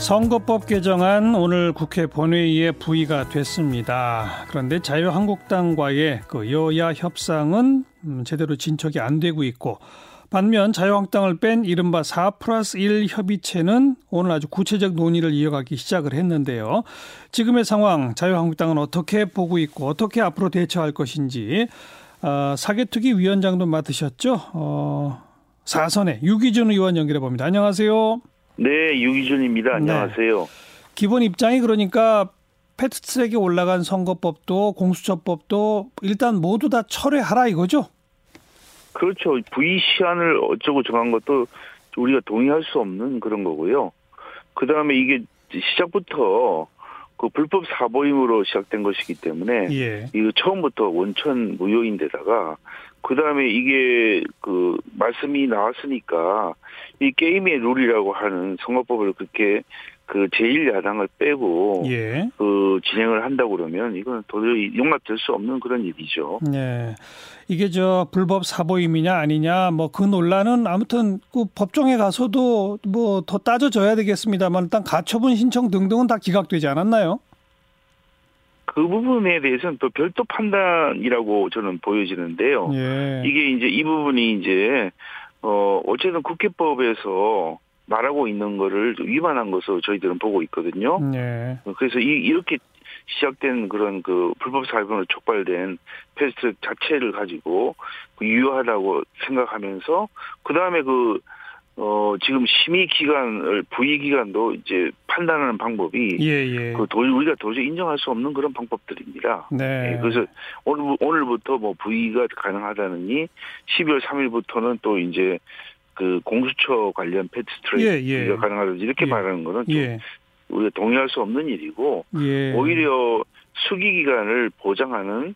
선거법 개정안 오늘 국회 본회의에 부의가 됐습니다. 그런데 자유한국당과의 그 여야 협상은 음, 제대로 진척이 안 되고 있고 반면 자유한국당을 뺀 이른바 4 플러스 1 협의체는 오늘 아주 구체적 논의를 이어가기 시작을 했는데요. 지금의 상황 자유한국당은 어떻게 보고 있고 어떻게 앞으로 대처할 것인지 어, 사개특위 위원장도 맡으셨죠. 어, 사선의 유기준 의원 연결해 봅니다. 안녕하세요. 네, 유기준입니다. 안녕하세요. 네. 기본 입장이 그러니까 패스트트랙에 올라간 선거법도 공수처법도 일단 모두 다 철회하라 이거죠? 그렇죠. 부의 시한을 어쩌고 정한 것도 우리가 동의할 수 없는 그런 거고요. 그 다음에 이게 시작부터 그 불법 사보임으로 시작된 것이기 때문에 예. 이거 처음부터 원천 무효인데다가 그 다음에 이게 그 말씀이 나왔으니까 이 게임의 룰이라고 하는 선거법을 그렇게 그 제1야당을 빼고 예. 그 진행을 한다고 그러면 이건 도저히 용납될 수 없는 그런 일이죠. 네. 이게 저 불법 사보임이냐 아니냐 뭐 그 논란은 아무튼 그 법정에 가서도 뭐 더 따져줘야 되겠습니다만 일단 가처분 신청 등등은 다 기각되지 않았나요? 그 부분에 대해서는 또 별도 판단이라고 저는 보여지는데요. 예. 이게 이제 이 부분이 이제 어 어쨌든 국회법에서 말하고 있는 거를 위반한 것으로 저희들은 보고 있거든요. 예. 그래서 이 이렇게 시작된 그런 그 불법 사건으로 촉발된 패스트 자체를 가지고 그 유효하다고 생각하면서 그 다음에 그 어, 지금 심의 기간을, 부의 기간도 이제 판단하는 방법이. 예, 예. 그 도, 우리가 도저히 인정할 수 없는 그런 방법들입니다. 네. 예, 그래서 오늘, 오늘부터 뭐 부의가 가능하다느니 12월 3일부터는 또 이제 그 공수처 관련 패스트트랙 예, 예. 부의가 가능하다든지 이렇게 예. 말하는 거는 좀 예. 우리가 동의할 수 없는 일이고. 예. 오히려 수기 기간을 보장하는,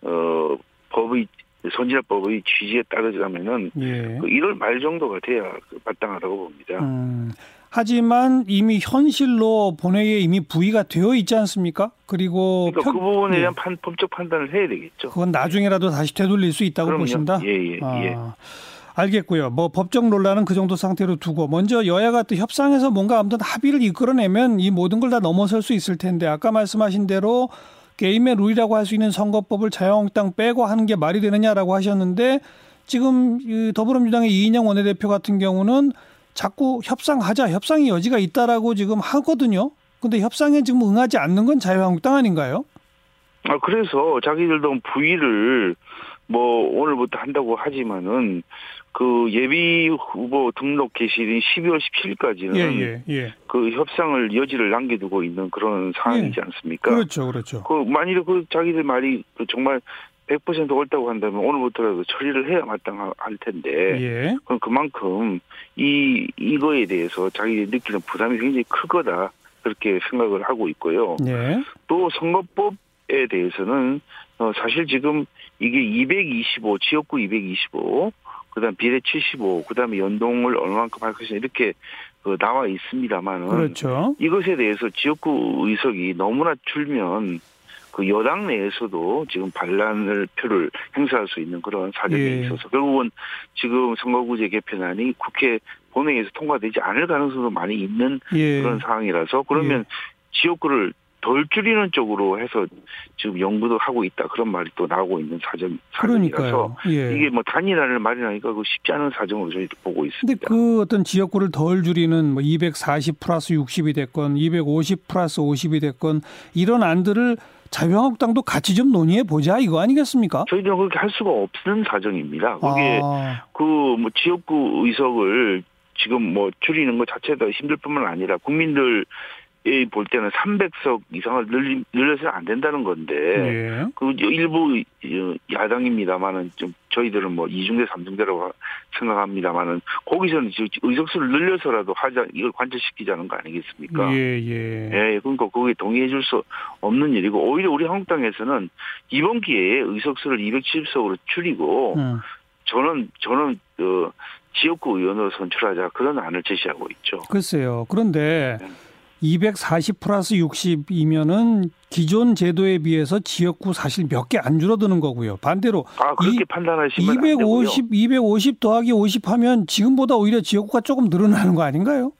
어, 법의 선진화법의 취지에 따르자면은 예. 그 1월 말 정도가 돼야 그 마땅하다고 봅니다. 음, 하지만 이미 현실로 본회의에 이미 부의가 되어 있지 않습니까? 그리고 그러니까 표, 그 부분에 예. 대한 판, 법적 판단을 해야 되겠죠. 그건 나중에라도 다시 되돌릴 수 있다고 그럼요. 보신다. 예, 예, 아. 예. 알겠고요. 뭐 법적 논란은 그 정도 상태로 두고 먼저 여야가 또 협상해서 뭔가 아무튼 합의를 이끌어내면 이 모든 걸 다 넘어설 수 있을 텐데 아까 말씀하신 대로 게임의 룰이라고 할 수 있는 선거법을 자유한국당 빼고 하는 게 말이 되느냐라고 하셨는데 지금 더불어민주당의 이인영 원내대표 같은 경우는 자꾸 협상하자 협상의 여지가 있다라고 지금 하거든요. 근데 협상에 지금 응하지 않는 건 자유한국당 아닌가요? 아 그래서 자기들도 부의를 뭐 오늘부터 한다고 하지만은 그 예비 후보 등록 개시일인 12월 17일까지는 예, 예, 예. 그 협상을 여지를 남겨두고 있는 그런 상황이지 예. 않습니까? 그렇죠, 그렇죠. 그 만일에 그 자기들 말이 그 정말 100% 옳다고 한다면 오늘부터라도 처리를 해야 마땅할 텐데 예. 그럼 그만큼 이 이거에 대해서 자기들이 느끼는 부담이 굉장히 크거다 그렇게 생각을 하고 있고요. 예. 또 선거법에 대해서는 어 사실 지금 이게 225 지역구 225 그다음 비례 75, 그다음에 연동을 얼마만큼 할 것이냐 이렇게 그 나와 있습니다만은 그렇죠. 이것에 대해서 지역구 의석이 너무나 줄면 그 여당 내에서도 지금 반란을 표를 행사할 수 있는 그런 사정이 예. 있어서 결국은 지금 선거구제 개편안이 국회 본회의에서 통과되지 않을 가능성도 많이 있는 예. 그런 상황이라서 그러면 예. 지역구를 덜 줄이는 쪽으로 해서 지금 연구도 하고 있다 그런 말이 또 나오고 있는 사정 사정이라서 예. 이게 뭐 단일화를 마련하니까 그 쉽지 않은 사정으로 저희도 보고 있습니다. 근데 그 어떤 지역구를 덜 줄이는 뭐 240 플러스 60이 됐건 250 플러스 50이 됐건 이런 안들을 자유한국당도 같이 좀 논의해 보자 이거 아니겠습니까? 저희들은 그렇게 할 수가 없는 사정입니다. 그게 아. 그뭐 지역구 의석을 지금 뭐 줄이는 것 자체도 힘들 뿐만 아니라 국민들 볼 때는 300석 이상을 늘리, 늘려서는 안 된다는 건데 예. 그 일부 야당입니다만은 좀 저희들은 뭐 이중대 삼중대라고 생각합니다만은 거기서는 의석수를 늘려서라도 하자 이걸 관철시키자는 거 아니겠습니까? 예, 예. 예, 그러니까 거기에 동의해 줄 수 없는 일이고 오히려 우리 한국당에서는 이번 기회에 의석수를 270석으로 줄이고 음. 저는 저는 그 지역구 의원으로 선출하자 그런 안을 제시하고 있죠. 글쎄요. 그런데 네. 240 플러스 60이면은 기존 제도에 비해서 지역구 사실 몇 개 안 줄어드는 거고요. 반대로 아, 그렇게 이, 판단하시면 250 250 더하기 50 하면 지금보다 오히려 지역구가 조금 늘어나는 거 아닌가요?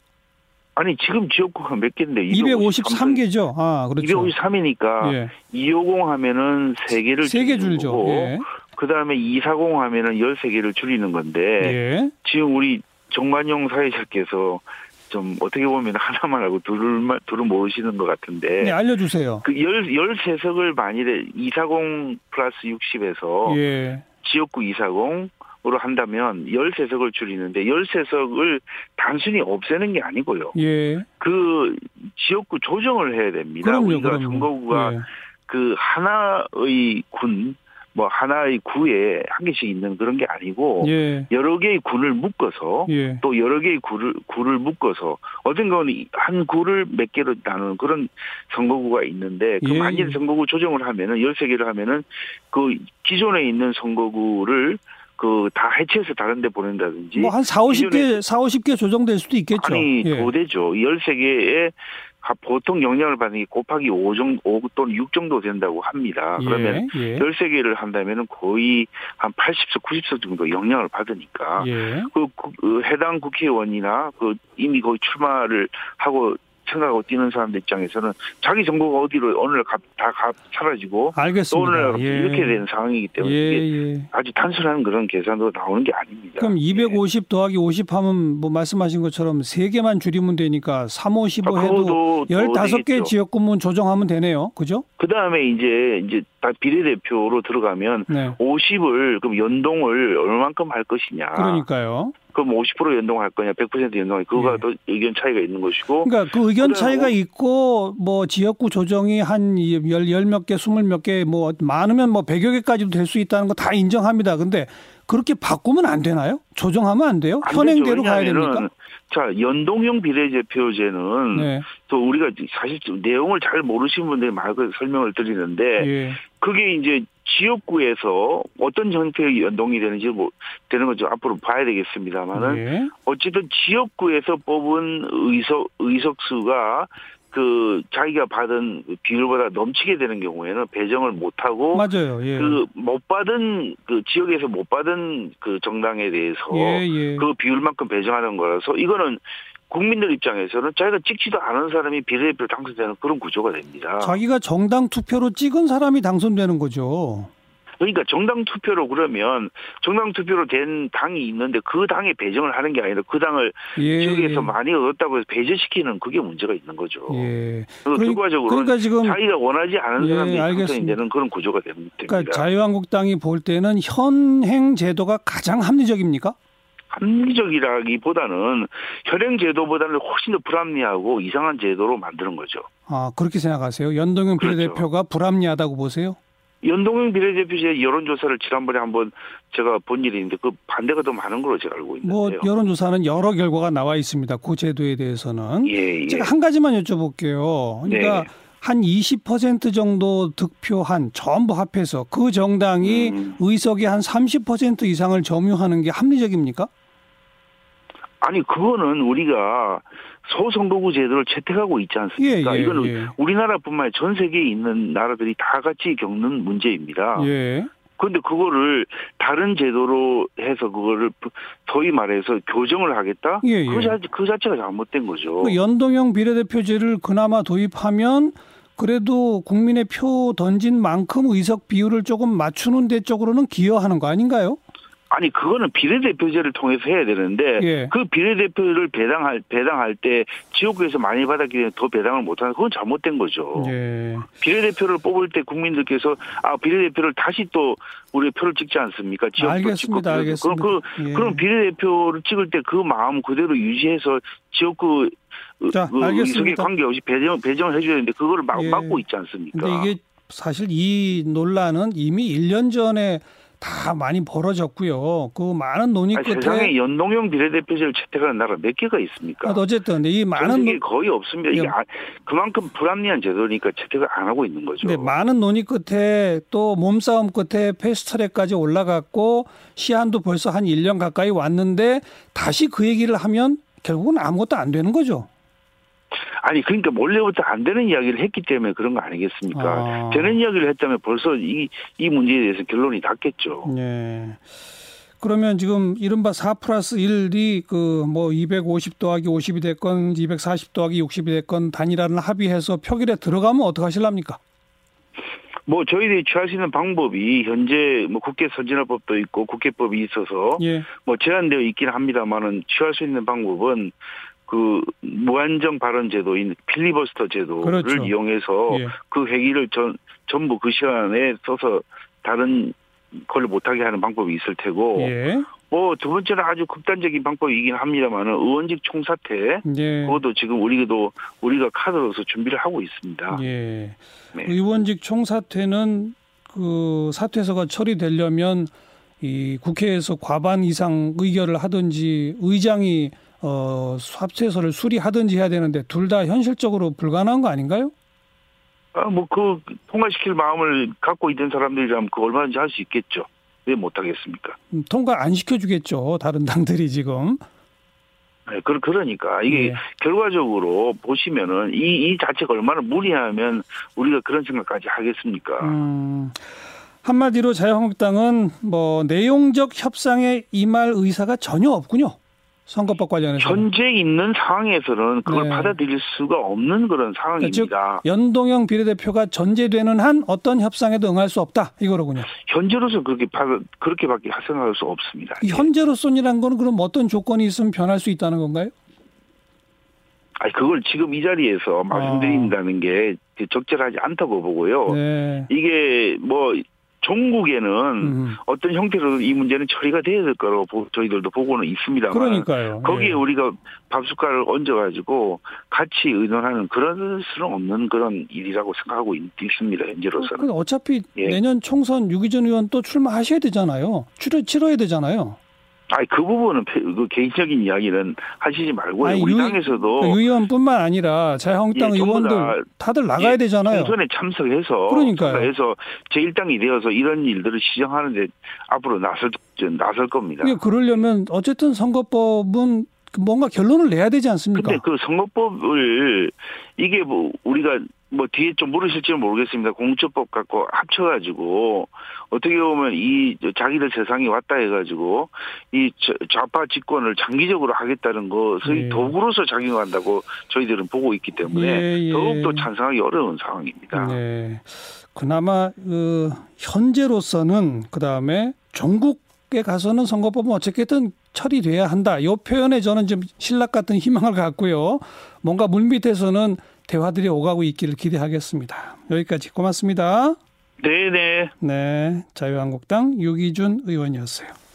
아니 지금 지역구가 몇 개인데 253개죠. 아 그렇죠. 253이니까 예. 250 하면은 3개를 3개 줄죠. 예. 그다음에 240 하면은 13개를 줄이는 건데 예. 지금 우리 정관용 사회자께서 좀 어떻게 보면 하나만 알고 둘을 둘을 모르시는 것 같은데. 네, 알려주세요. 그 열, 열세석을 만일에 240 플러스 60에서 예. 지역구 240 으로 한다면 13석을 줄이는데 13석을 단순히 없애는 게 아니고요. 예. 그 지역구 조정을 해야 됩니다. 그럼요, 우리가 그럼요. 선거구가 예. 그 하나의 군 뭐 하나의 구에 한 개씩 있는 그런 게 아니고 예. 여러 개의 군을 묶어서 예. 또 여러 개의 구를 구를 묶어서 어딘가는 한 구를 몇 개로 나누는 그런 선거구가 있는데 그 예. 만일 선거구 조정을 하면은 열세 개를 하면은 그 기존에 있는 선거구를 그 다 해체해서 다른 데 보낸다든지 뭐 한 4, 50개 4, 50개 조정될 수도 있겠죠. 아니, 예. 더 되죠. 13개의 보통 영향을 받는 게 곱하기 5 정도 5 또는 6 정도 된다고 합니다. 그러면 예, 예. 13개를 한다면은 거의 한 80석 90석 정도 영향을 받으니까 예. 그, 그 해당 국회의원이나 그 이미 거의 출마를 하고 생각하고 뛰는 사람들 입장에서는 자기 정보가 어디로 오늘 다 사라지고 알겠습니다. 오늘 예. 이렇게 되는 상황이기 때문에 예, 예. 아주 단순한 그런 계산으로 나오는 게 아닙니다. 그럼 250 예. 더하기 50 하면 뭐 말씀하신 것처럼 3개만 줄이면 되니까 3, 5, 15 아, 해도 15개 지역구문 조정하면 되네요. 그죠? 그다음에 이제 이제 다 비례대표로 들어가면 네. 50을 그럼 연동을 얼만큼 할 것이냐. 그러니까요. 그럼 50% 연동할 거냐, 100% 연동할 그거가 예. 또 의견 차이가 있는 것이고. 그러니까 그 의견 차이가 있고 뭐 지역구 조정이 한열몇 개, 스물 몇 개, 뭐 많으면 뭐 100여 개까지도 될 수 있다는 거 다 인정합니다. 근데 그렇게 바꾸면 안 되나요? 조정하면 안 돼요? 안 현행대로 가야 됩니까? 자, 연동형 비례대표제는 네. 또 우리가 사실 내용을 잘 모르시는 분들이 말고 설명을 드리는데 예. 그게 이제 지역구에서 어떤 형태의 연동이 되는지 뭐 되는 거죠. 앞으로 봐야 되겠습니다만은 예. 어쨌든 지역구에서 뽑은 의석 의석수가 그 자기가 받은 비율보다 넘치게 되는 경우에는 배정을 못 하고 맞아요. 예. 그못 받은 그 지역에서 못 받은 그 정당에 대해서 예, 예. 그 비율만큼 배정하는 거라서 이거는 국민들 입장에서는 자기가 찍지도 않은 사람이 비례대표 당선되는 그런 구조가 됩니다. 자기가 정당 투표로 찍은 사람이 당선되는 거죠. 그러니까 정당 투표로 그러면 정당 투표로 된 당이 있는데 그 당에 배정을 하는 게 아니라 그 당을 예, 지역에서 예. 많이 얻었다고 해서 배제시키는 그게 문제가 있는 거죠. 예. 그래서 결과적으로 그러니까 지금 자기가 원하지 않은 예, 사람이 당선이 되는 그런 구조가 됩니다. 그러니까 자유한국당이 볼 때는 현행 제도가 가장 합리적입니까? 합리적이라기보다는 현행 제도보다는 훨씬 더 불합리하고 이상한 제도로 만드는 거죠. 아 그렇게 생각하세요? 연동형 그렇죠. 비례대표가 불합리하다고 보세요? 연동형 비례대표제 여론조사를 지난번에 한번 제가 본 일이 있는데 그 반대가 더 많은 걸로 제가 알고 있는데요. 뭐 여론조사는 여러 결과가 나와 있습니다. 그 제도에 대해서는 예, 예. 제가 한 가지만 여쭤볼게요. 그러니까 네. 한20% 정도 득표한 전부 합해서 그 정당이 음. 의석의 한 30% 이상을 점유하는 게 합리적입니까? 아니 그거는 우리가 소선거구 제도를 채택하고 있지 않습니까? 예, 예, 이거는 예. 우리나라뿐만 아니라 전 세계에 있는 나라들이 다 같이 겪는 문제입니다. 예. 그런데 그거를 다른 제도로 해서 그거를 소위 말해서 교정을 하겠다? 예, 예. 그, 자체, 그 자체가 잘못된 거죠. 그 연동형 비례대표제를 그나마 도입하면 그래도 국민의 표 던진 만큼 의석 비율을 조금 맞추는 데 쪽으로는 기여하는 거 아닌가요? 아니 그거는 비례대표제를 통해서 해야 되는데 예. 그 비례대표를 배당할 배당할 때 지역구에서 많이 받았기 때문에 더 배당을 못하는 그건 잘못된 거죠. 예. 비례대표를 뽑을 때 국민들께서 아 비례대표를 다시 또 우리 표를 찍지 않습니까? 지역구 알겠습니다. 알겠습니다. 그럼 그 예. 그럼 비례대표를 찍을 때 그 마음 그대로 유지해서 지역구 자, 그 의석에 관계없이 배정 배정을 해줘야 되는데 그거를 막, 예. 막고 있지 않습니까? 근데 이게 사실 이 논란은 이미 1년 전에 다 많이 벌어졌고요. 그 많은 논의 끝에 세상에 연동형 비례대표제를 채택하는 나라 몇 개가 있습니까? 아, 어쨌든 이 많은 논... 거의 없습니다. 이게 예. 아, 그만큼 불합리한 제도니까 채택을 안 하고 있는 거죠. 네, 많은 논의 끝에 또 몸싸움 끝에 패스트트랙까지 올라갔고 시한도 벌써 한 1년 가까이 왔는데 다시 그 얘기를 하면 결국은 아무것도 안 되는 거죠. 아니 그러니까 몰래부터 안 되는 이야기를 했기 때문에 그런 거 아니겠습니까? 아. 되는 이야기를 했다면 벌써 이 이 문제에 대해서 결론이 났겠죠. 네. 그러면 지금 이른바 4 플러스 1이 그 뭐 250 더하기 50이 됐건 240 더하기 60이 됐건 단일화를 합의해서 표결에 들어가면 어떡하실랍니까? 뭐 저희들이 취할 수 있는 방법이 현재 뭐 국회 선진화법도 있고 국회법이 있어서 예. 뭐 제한되어 있긴 합니다만은 취할 수 있는 방법은 그 무한정 발언 제도인 필리버스터 제도를 그렇죠. 이용해서 예. 그 회기를 전 전부 그 시간에 써서 다른 걸 못하게 하는 방법이 있을 테고 예. 뭐두 번째는 아주 극단적인 방법이긴 합니다만은 의원직 총사퇴 예. 그것도 지금 우리도 우리가 카드로서 준비를 하고 있습니다. 예. 네. 의원직 총사퇴는 그 사퇴서가 처리되려면 이 국회에서 과반 이상 의결을 하든지 의장이 어 사퇴서를 수리하든지 해야 되는데 둘 다 현실적으로 불가능한 거 아닌가요? 아, 뭐, 그, 통과시킬 마음을 갖고 있는 사람들이라면 그 얼마든지 할 수 있겠죠. 왜 못하겠습니까? 음, 통과 안 시켜주겠죠. 다른 당들이 지금. 네, 그, 그러니까 이게 네. 결과적으로 보시면은 이, 이 자체가 얼마나 무리하면 우리가 그런 생각까지 하겠습니까? 음, 한마디로 자유한국당은 뭐 내용적 협상에 임할 의사가 전혀 없군요. 선거법 관련해서 현재 있는 상황에서는 그걸 네. 받아들일 수가 없는 그런 상황입니다. 즉 연동형 비례대표가 전제되는 한 어떤 협상에도 응할 수 없다 이거로군요. 현재로서 그렇게 그렇게밖에 생각할 수 없습니다. 현재로서이란 거는 그럼 어떤 조건이 있으면 변할 수 있다는 건가요? 아니 그걸 지금 이 자리에서 말씀드린다는 아. 게 적절하지 않다고 보고요. 네. 이게 뭐 종국에는 음. 어떤 형태로든 이 문제는 처리가 돼야 될 거라고 저희들도 보고는 있습니다만 그러니까요. 거기에 예. 우리가 밥숟가락을 얹어가지고 같이 의논하는 그런 수는 없는 그런 일이라고 생각하고 있, 습니다 현재로서는. 어차피 예. 내년 총선 유기전 의원 또 출마하셔야 되잖아요. 치러, 치러야 되잖아요. 아니 그 부분은 그 개인적인 이야기는 하시지 말고요. 아니, 우리 유, 당에서도 그 의원뿐만 아니라 자유한국당 예, 의원들 다들 나가야 예, 되잖아요. 총선에 참석해서 그러니까요. 해서 제1당이 되어서 이런 일들을 시정하는데 앞으로 나설 나설 겁니다. 예, 그러려면 어쨌든 선거법은 뭔가 결론을 내야 되지 않습니까? 근데 그 선거법을 이게 뭐 우리가 뭐 뒤에 좀 물으실지는 모르겠습니다. 공처법 갖고 합쳐가지고 어떻게 보면 이 자기들 세상이 왔다 해가지고 이 좌파 집권을 장기적으로 하겠다는 것의 예. 도구로서 작용한다고 저희들은 보고 있기 때문에 예, 예. 더욱더 찬성하기 어려운 상황입니다. 네. 그나마 그 현재로서는 그 다음에 전국에 가서는 선거법은 어쨌든 처리돼야 한다. 이 표현에 저는 좀 신락 같은 희망을 갖고요. 뭔가 물밑에서는 대화들이 오가고 있기를 기대하겠습니다. 여기까지 고맙습니다. 네네. 네. 자유한국당 유기준 의원이었어요.